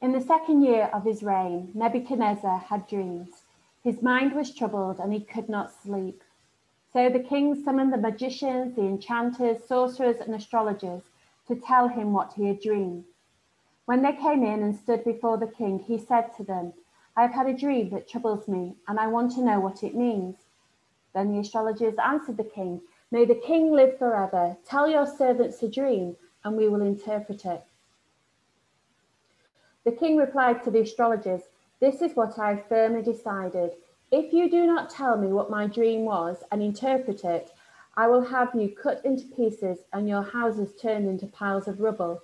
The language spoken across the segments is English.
In the second year of his reign, Nebuchadnezzar had dreams. His mind was troubled and he could not sleep. So the king summoned the magicians, the enchanters, sorcerers, and astrologers to tell him what he had dreamed. When they came in and stood before the king, he said to them, I have had a dream that troubles me, and I want to know what it means. Then the astrologers answered the king, May the king live forever. Tell your servants the dream, and we will interpret it. The king replied to the astrologers, This is what I firmly decided. If you do not tell me what my dream was and interpret it, I will have you cut into pieces and your houses turned into piles of rubble.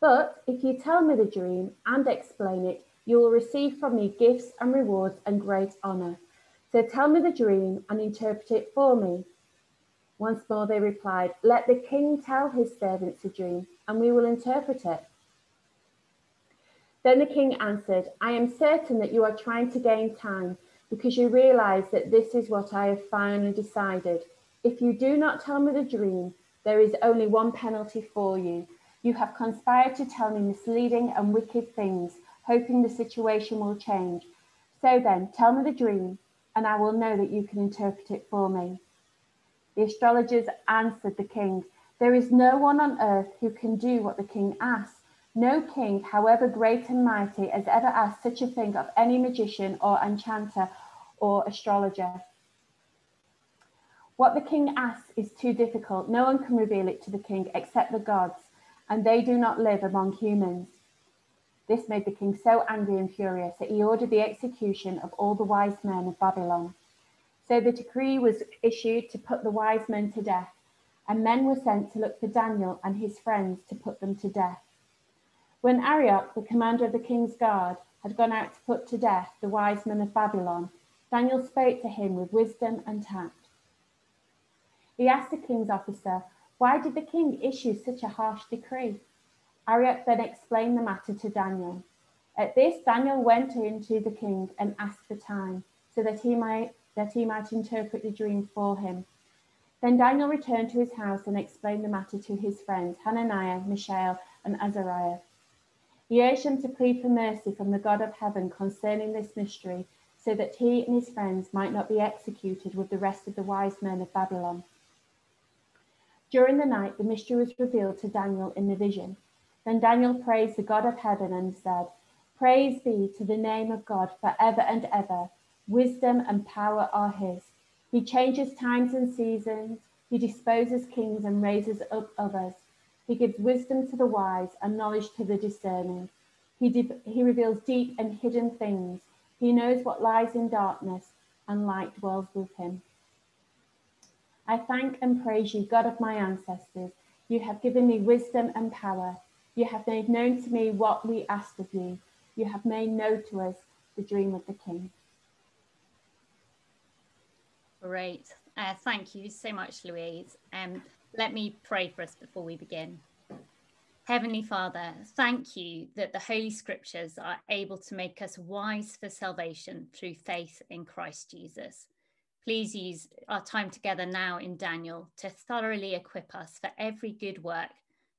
But if you tell me the dream and explain it, you will receive from me gifts and rewards and great honor. So tell me the dream and interpret it for me. Once more they replied, Let the king tell his servants the dream, and we will interpret it. Then the king answered, I am certain that you are trying to gain time because you realize that this is what I have finally decided. If you do not tell me the dream, there is only one penalty for you. You have conspired to tell me misleading and wicked things, hoping the situation will change. So then, tell me the dream, and I will know that you can interpret it for me. The astrologers answered the king, There is no one on earth who can do what the king asks. No king, however great and mighty, has ever asked such a thing of any magician or enchanter or astrologer. What the king asks is too difficult. No one can reveal it to the king except the gods, and they do not live among humans. This made the king so angry and furious that he ordered the execution of all the wise men of Babylon. So the decree was issued to put the wise men to death, and men were sent to look for Daniel and his friends to put them to death. When Arioch, the commander of the king's guard, had gone out to put to death the wise men of Babylon, Daniel spoke to him with wisdom and tact. He asked the king's officer, Why did the king issue such a harsh decree? Arioch then explained the matter to Daniel. At this, Daniel went in to the king and asked for time, so that he might that he might interpret the dream for him. Then Daniel returned to his house and explained the matter to his friends Hananiah, Mishael, and Azariah. He urged them to plead for mercy from the God of heaven concerning this mystery, so that he and his friends might not be executed with the rest of the wise men of Babylon. During the night, the mystery was revealed to Daniel in the vision. Then Daniel praised the God of heaven and said, Praise be to the name of God forever and ever. Wisdom and power are his. He changes times and seasons. He disposes kings and raises up others. He gives wisdom to the wise and knowledge to the discerning. He, de- he reveals deep and hidden things. He knows what lies in darkness, and light dwells with him. I thank and praise you, God of my ancestors. You have given me wisdom and power. You have made known to me what we asked of you. You have made known to us the dream of the king. Great. Uh, thank you so much, Louise. Um, let me pray for us before we begin. Heavenly Father, thank you that the Holy Scriptures are able to make us wise for salvation through faith in Christ Jesus. Please use our time together now in Daniel to thoroughly equip us for every good work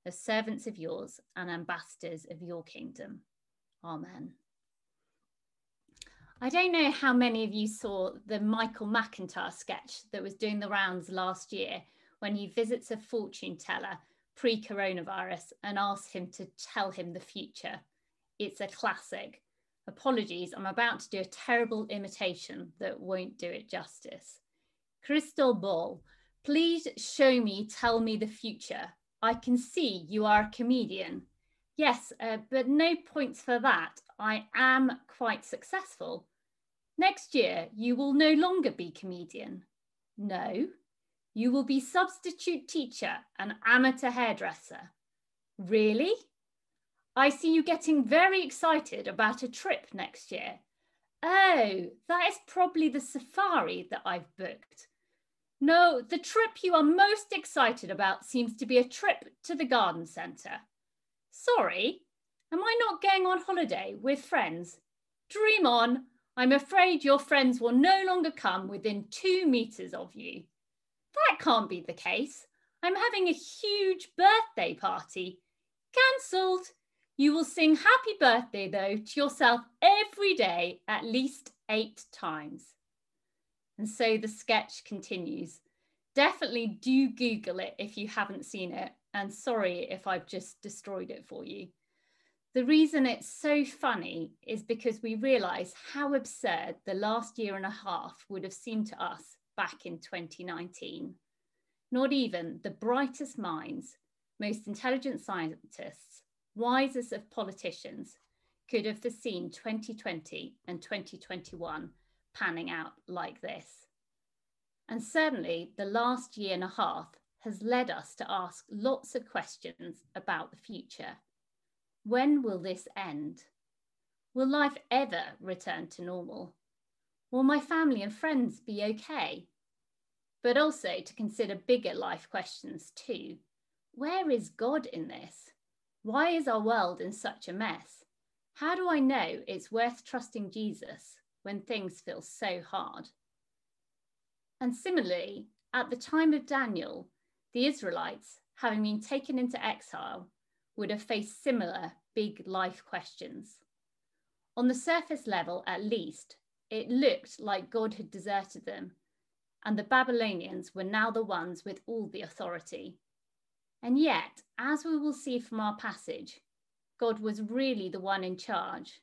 as servants of yours and ambassadors of your kingdom. Amen. I don't know how many of you saw the Michael McIntyre sketch that was doing the rounds last year when he visits a fortune teller pre coronavirus and asks him to tell him the future. It's a classic. Apologies, I'm about to do a terrible imitation that won't do it justice. Crystal Ball, please show me, tell me the future. I can see you are a comedian. Yes, uh, but no points for that. I am quite successful. Next year, you will no longer be comedian. No, you will be substitute teacher and amateur hairdresser. Really? I see you getting very excited about a trip next year. Oh, that is probably the safari that I've booked. No, the trip you are most excited about seems to be a trip to the garden centre. Sorry, am I not going on holiday with friends? Dream on. I'm afraid your friends will no longer come within two metres of you. That can't be the case. I'm having a huge birthday party. Cancelled. You will sing happy birthday, though, to yourself every day at least eight times. And so the sketch continues. Definitely do Google it if you haven't seen it. And sorry if I've just destroyed it for you. The reason it's so funny is because we realise how absurd the last year and a half would have seemed to us back in 2019. Not even the brightest minds, most intelligent scientists, wisest of politicians could have foreseen 2020 and 2021 panning out like this. And certainly the last year and a half has led us to ask lots of questions about the future. When will this end? Will life ever return to normal? Will my family and friends be okay? But also to consider bigger life questions too. Where is God in this? Why is our world in such a mess? How do I know it's worth trusting Jesus when things feel so hard? And similarly, at the time of Daniel, the Israelites, having been taken into exile, would have faced similar big life questions. On the surface level, at least, it looked like God had deserted them, and the Babylonians were now the ones with all the authority. And yet, as we will see from our passage, God was really the one in charge,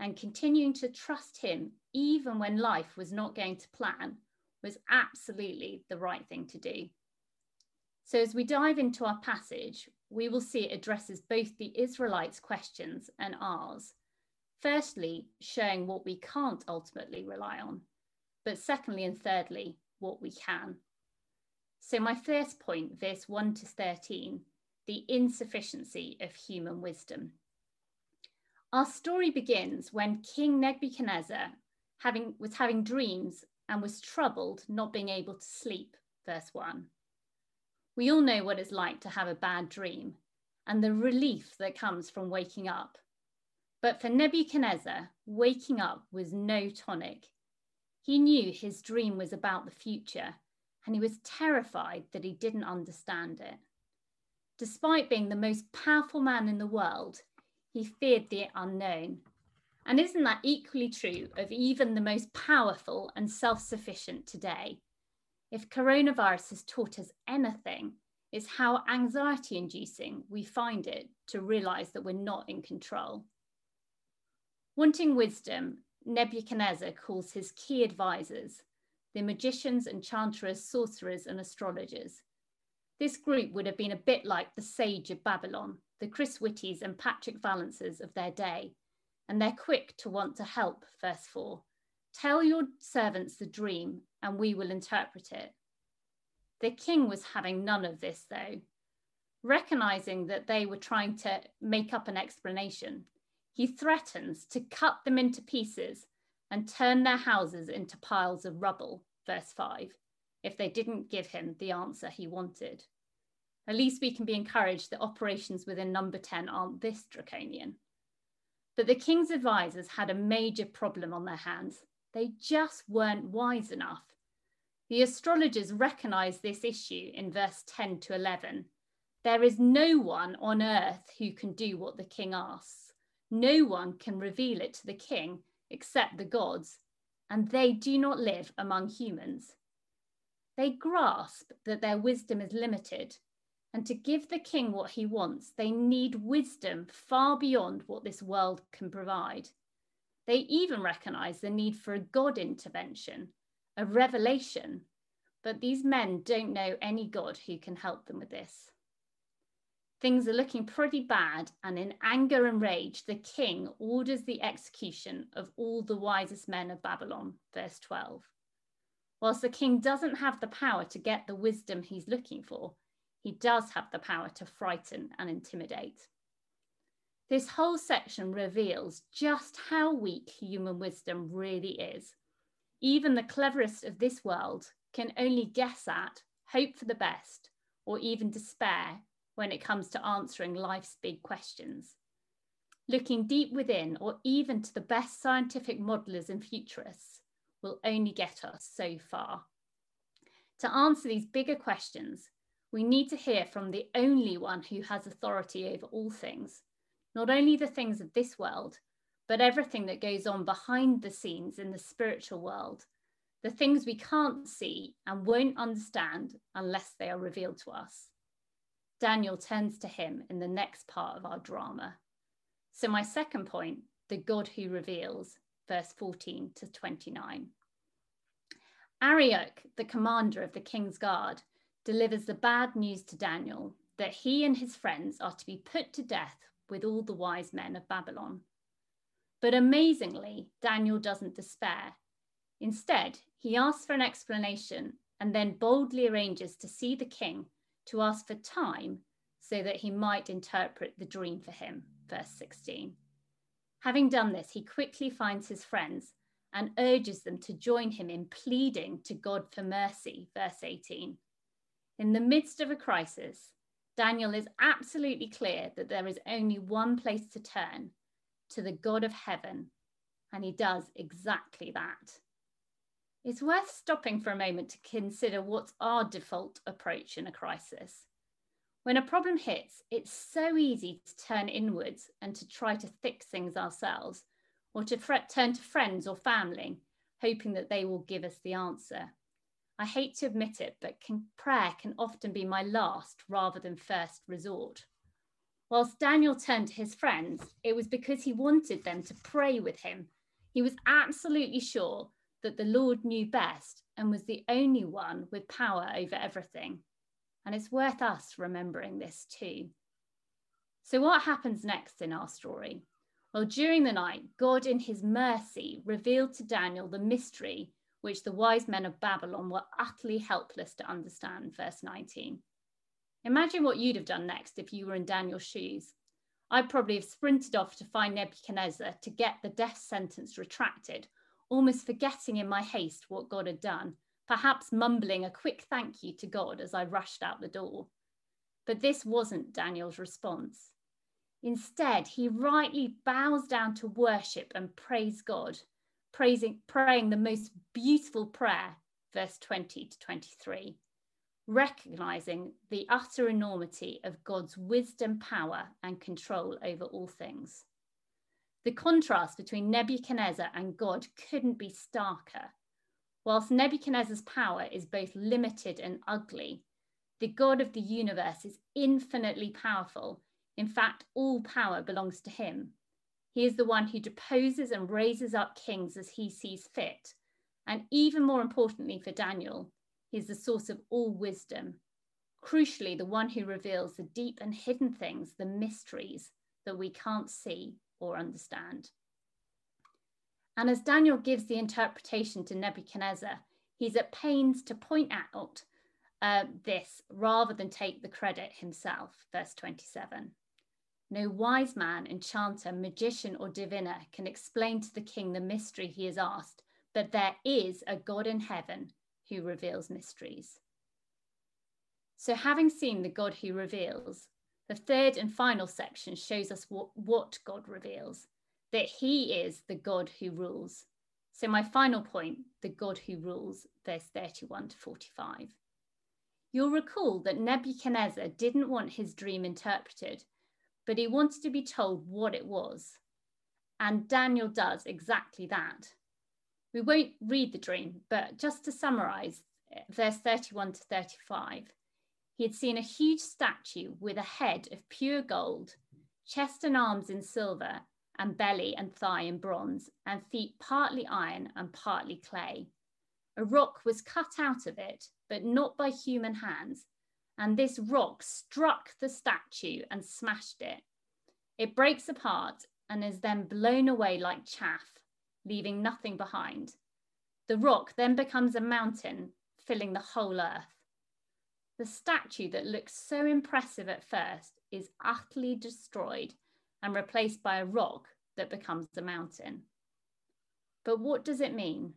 and continuing to trust Him even when life was not going to plan was absolutely the right thing to do. So, as we dive into our passage, we will see it addresses both the Israelites' questions and ours. Firstly, showing what we can't ultimately rely on, but secondly and thirdly, what we can. So, my first point, verse 1 to 13, the insufficiency of human wisdom. Our story begins when King Nebuchadnezzar having, was having dreams and was troubled, not being able to sleep. Verse 1. We all know what it's like to have a bad dream and the relief that comes from waking up. But for Nebuchadnezzar, waking up was no tonic. He knew his dream was about the future and he was terrified that he didn't understand it. Despite being the most powerful man in the world, he feared the unknown and isn't that equally true of even the most powerful and self sufficient today? If coronavirus has taught us anything, it's how anxiety inducing we find it to realize that we're not in control. Wanting wisdom, Nebuchadnezzar calls his key advisors, the magicians, enchanterers, sorcerers, and astrologers. This group would have been a bit like the sage of Babylon, the Chris Whitties and Patrick Vallances of their day, and they're quick to want to help. Verse 4 Tell your servants the dream, and we will interpret it. The king was having none of this, though. Recognizing that they were trying to make up an explanation, he threatens to cut them into pieces and turn their houses into piles of rubble, verse 5, if they didn't give him the answer he wanted. At least we can be encouraged that operations within number 10 aren't this draconian. But the king's advisors had a major problem on their hands. They just weren't wise enough. The astrologers recognize this issue in verse 10 to 11. There is no one on earth who can do what the king asks. No one can reveal it to the king except the gods, and they do not live among humans. They grasp that their wisdom is limited and to give the king what he wants, they need wisdom far beyond what this world can provide. They even recognize the need for a God intervention, a revelation, but these men don't know any God who can help them with this. Things are looking pretty bad, and in anger and rage, the king orders the execution of all the wisest men of Babylon, verse 12. Whilst the king doesn't have the power to get the wisdom he's looking for, he does have the power to frighten and intimidate. This whole section reveals just how weak human wisdom really is. Even the cleverest of this world can only guess at, hope for the best, or even despair when it comes to answering life's big questions. Looking deep within, or even to the best scientific modelers and futurists, will only get us so far. To answer these bigger questions, we need to hear from the only one who has authority over all things, not only the things of this world, but everything that goes on behind the scenes in the spiritual world, the things we can't see and won't understand unless they are revealed to us. Daniel turns to him in the next part of our drama. So, my second point, the God who reveals, verse 14 to 29. Arioch, the commander of the king's guard, delivers the bad news to Daniel that he and his friends are to be put to death with all the wise men of Babylon. But amazingly, Daniel doesn't despair. Instead, he asks for an explanation and then boldly arranges to see the king to ask for time so that he might interpret the dream for him. Verse 16. Having done this, he quickly finds his friends and urges them to join him in pleading to God for mercy. Verse 18. In the midst of a crisis, Daniel is absolutely clear that there is only one place to turn to the God of heaven, and he does exactly that. It's worth stopping for a moment to consider what's our default approach in a crisis. When a problem hits, it's so easy to turn inwards and to try to fix things ourselves, or to turn to friends or family, hoping that they will give us the answer. I hate to admit it, but can, prayer can often be my last rather than first resort. Whilst Daniel turned to his friends, it was because he wanted them to pray with him. He was absolutely sure that the Lord knew best and was the only one with power over everything. And it's worth us remembering this too. So, what happens next in our story? Well, during the night, God, in his mercy, revealed to Daniel the mystery which the wise men of Babylon were utterly helpless to understand. Verse 19. Imagine what you'd have done next if you were in Daniel's shoes. I'd probably have sprinted off to find Nebuchadnezzar to get the death sentence retracted almost forgetting in my haste what God had done, perhaps mumbling a quick thank you to God as I rushed out the door. But this wasn't Daniel's response. Instead, he rightly bows down to worship and praise God, praising, praying the most beautiful prayer, verse 20 to 23, recognizing the utter enormity of God's wisdom, power, and control over all things. The contrast between Nebuchadnezzar and God couldn't be starker. Whilst Nebuchadnezzar's power is both limited and ugly, the God of the universe is infinitely powerful. In fact, all power belongs to him. He is the one who deposes and raises up kings as he sees fit. And even more importantly for Daniel, he is the source of all wisdom. Crucially, the one who reveals the deep and hidden things, the mysteries that we can't see or understand. And as Daniel gives the interpretation to Nebuchadnezzar, he's at pains to point out uh, this rather than take the credit himself. Verse 27. No wise man, enchanter, magician, or diviner can explain to the king the mystery he has asked, but there is a God in heaven who reveals mysteries. So, having seen the God who reveals, the third and final section shows us what, what God reveals that he is the God who rules. So, my final point the God who rules, verse 31 to 45. You'll recall that Nebuchadnezzar didn't want his dream interpreted, but he wanted to be told what it was. And Daniel does exactly that. We won't read the dream, but just to summarize, verse 31 to 35, he had seen a huge statue with a head of pure gold, chest and arms in silver, and belly and thigh in bronze, and feet partly iron and partly clay. A rock was cut out of it, but not by human hands, and this rock struck the statue and smashed it. It breaks apart and is then blown away like chaff, leaving nothing behind. The rock then becomes a mountain, filling the whole earth. The statue that looks so impressive at first is utterly destroyed and replaced by a rock that becomes a mountain. But what does it mean?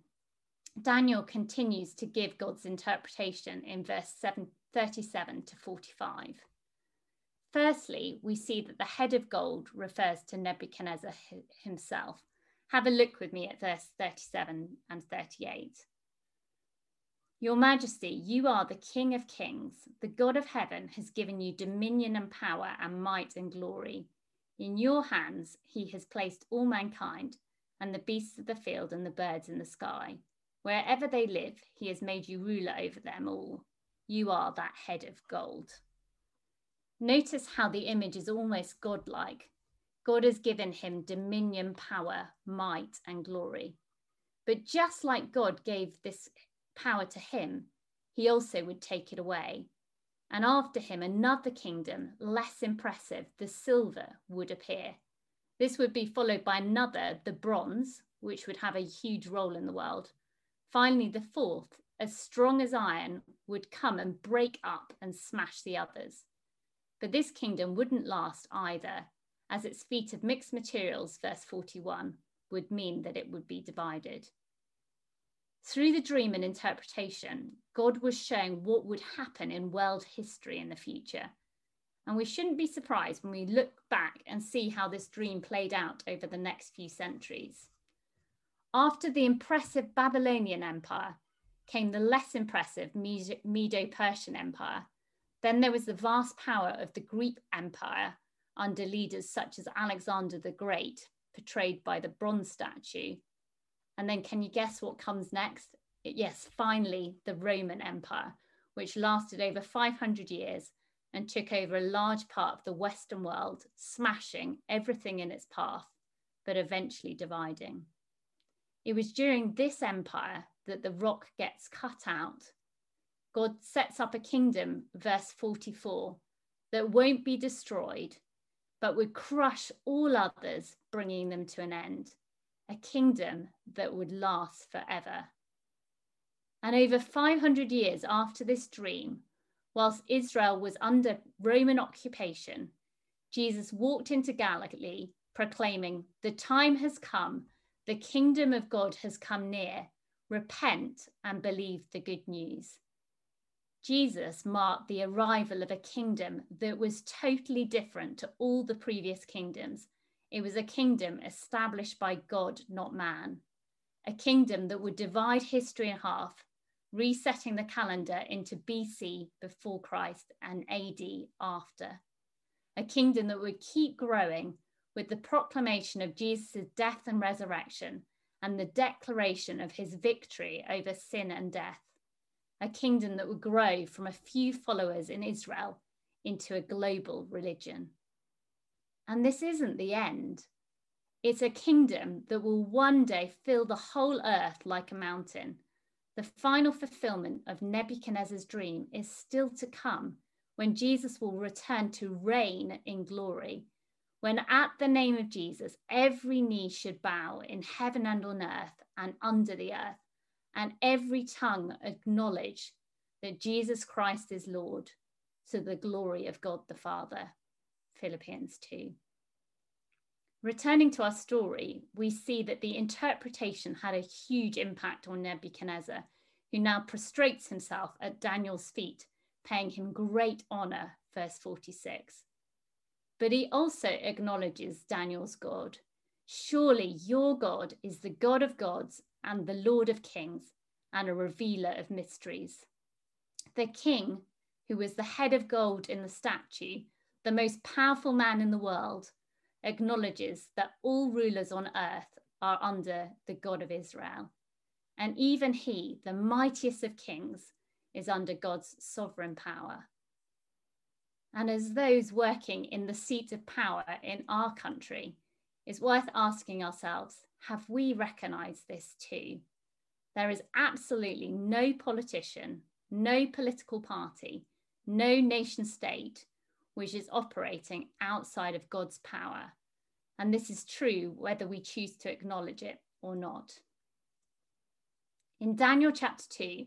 Daniel continues to give God's interpretation in verse 7, 37 to 45. Firstly, we see that the head of gold refers to Nebuchadnezzar himself. Have a look with me at verse 37 and 38. Your Majesty, you are the King of kings. The God of heaven has given you dominion and power and might and glory. In your hands he has placed all mankind and the beasts of the field and the birds in the sky. Wherever they live, he has made you ruler over them all. You are that head of gold. Notice how the image is almost godlike. God has given him dominion, power, might, and glory. But just like God gave this power to him, he also would take it away. And after him, another kingdom, less impressive, the silver, would appear. This would be followed by another, the bronze, which would have a huge role in the world. Finally, the fourth, as strong as iron, would come and break up and smash the others. But this kingdom wouldn't last either, as its feet of mixed materials, verse 41, would mean that it would be divided. Through the dream and interpretation, God was showing what would happen in world history in the future and we shouldn't be surprised when we look back and see how this dream played out over the next few centuries. After the impressive Babylonian Empire came the less impressive Medo Persian Empire. Then there was the vast power of the Greek Empire under leaders such as Alexander the Great, portrayed by the bronze statue. And then, can you guess what comes next? Yes, finally, the Roman Empire, which lasted over 500 years and took over a large part of the Western world, smashing everything in its path, but eventually dividing. It was during this empire that the rock gets cut out. God sets up a kingdom, verse 44, that won't be destroyed, but would crush all others, bringing them to an end. A kingdom that would last forever. And over 500 years after this dream, whilst Israel was under Roman occupation, Jesus walked into Galilee proclaiming, The time has come, the kingdom of God has come near. Repent and believe the good news. Jesus marked the arrival of a kingdom that was totally different to all the previous kingdoms. It was a kingdom established by God, not man. A kingdom that would divide history in half resetting the calendar into BC before Christ and AD after. A kingdom that would keep growing with the proclamation of Jesus' death and resurrection and the declaration of his victory over sin and death. A kingdom that would grow from a few followers in Israel into a global religion. And this isn't the end. It's a kingdom that will one day fill the whole earth like a mountain the final fulfillment of Nebuchadnezzar's dream is still to come when Jesus will return to reign in glory. When at the name of Jesus, every knee should bow in heaven and on earth and under the earth, and every tongue acknowledge that Jesus Christ is Lord to the glory of God the Father. Philippians 2. Returning to our story, we see that the interpretation had a huge impact on Nebuchadnezzar, who now prostrates himself at Daniel's feet, paying him great honor, verse 46. But he also acknowledges Daniel's God. Surely your God is the God of gods and the Lord of kings and a revealer of mysteries. The king, who was the head of gold in the statue, the most powerful man in the world, acknowledges that all rulers on earth are under the God of Israel. And even he, the mightiest of kings, is under God's sovereign power. And as those working in the seat of power in our country, it's worth asking ourselves have we recognized this too? There is absolutely no politician, no political party, no nation state which is operating outside of God's power. And this is true whether we choose to acknowledge it or not. In Daniel chapter 2,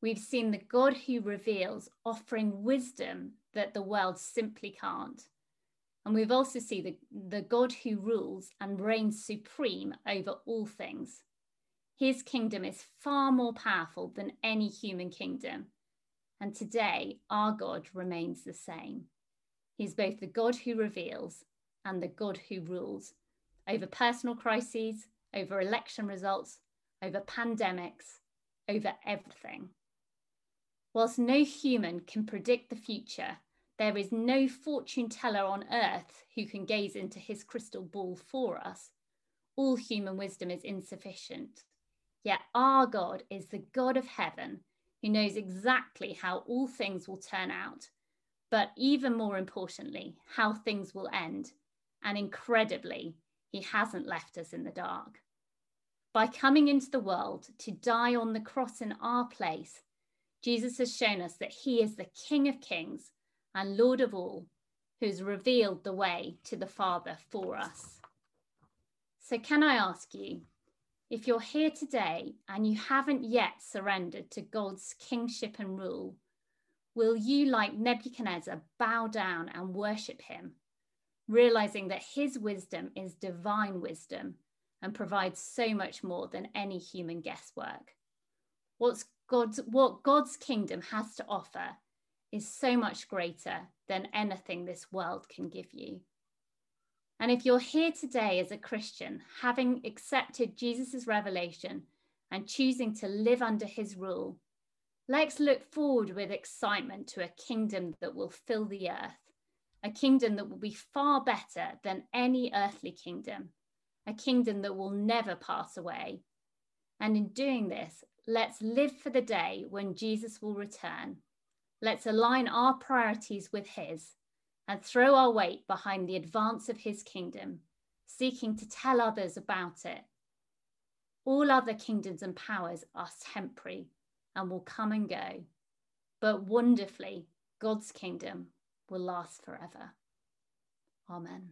we've seen the God who reveals offering wisdom that the world simply can't. And we've also seen the, the God who rules and reigns supreme over all things. His kingdom is far more powerful than any human kingdom. And today, our God remains the same. He's both the God who reveals and the God who rules over personal crises, over election results, over pandemics, over everything. Whilst no human can predict the future, There is no fortune teller on earth who can gaze into his crystal ball for us. All human wisdom is insufficient. Yet our God is the God of heaven who knows exactly how all things will turn out, but even more importantly, how things will end. And incredibly, he hasn't left us in the dark. By coming into the world to die on the cross in our place, Jesus has shown us that he is the King of kings and Lord of all, who's revealed the way to the Father for us. So, can I ask you, if you're here today and you haven't yet surrendered to God's kingship and rule, will you, like Nebuchadnezzar, bow down and worship him, realizing that his wisdom is divine wisdom and provides so much more than any human guesswork? What's God's, what God's kingdom has to offer is so much greater than anything this world can give you. And if you're here today as a Christian, having accepted Jesus' revelation and choosing to live under his rule, let's look forward with excitement to a kingdom that will fill the earth, a kingdom that will be far better than any earthly kingdom, a kingdom that will never pass away. And in doing this, let's live for the day when Jesus will return Let's align our priorities with His and throw our weight behind the advance of His kingdom, seeking to tell others about it. All other kingdoms and powers are temporary and will come and go, but wonderfully, God's kingdom will last forever. Amen.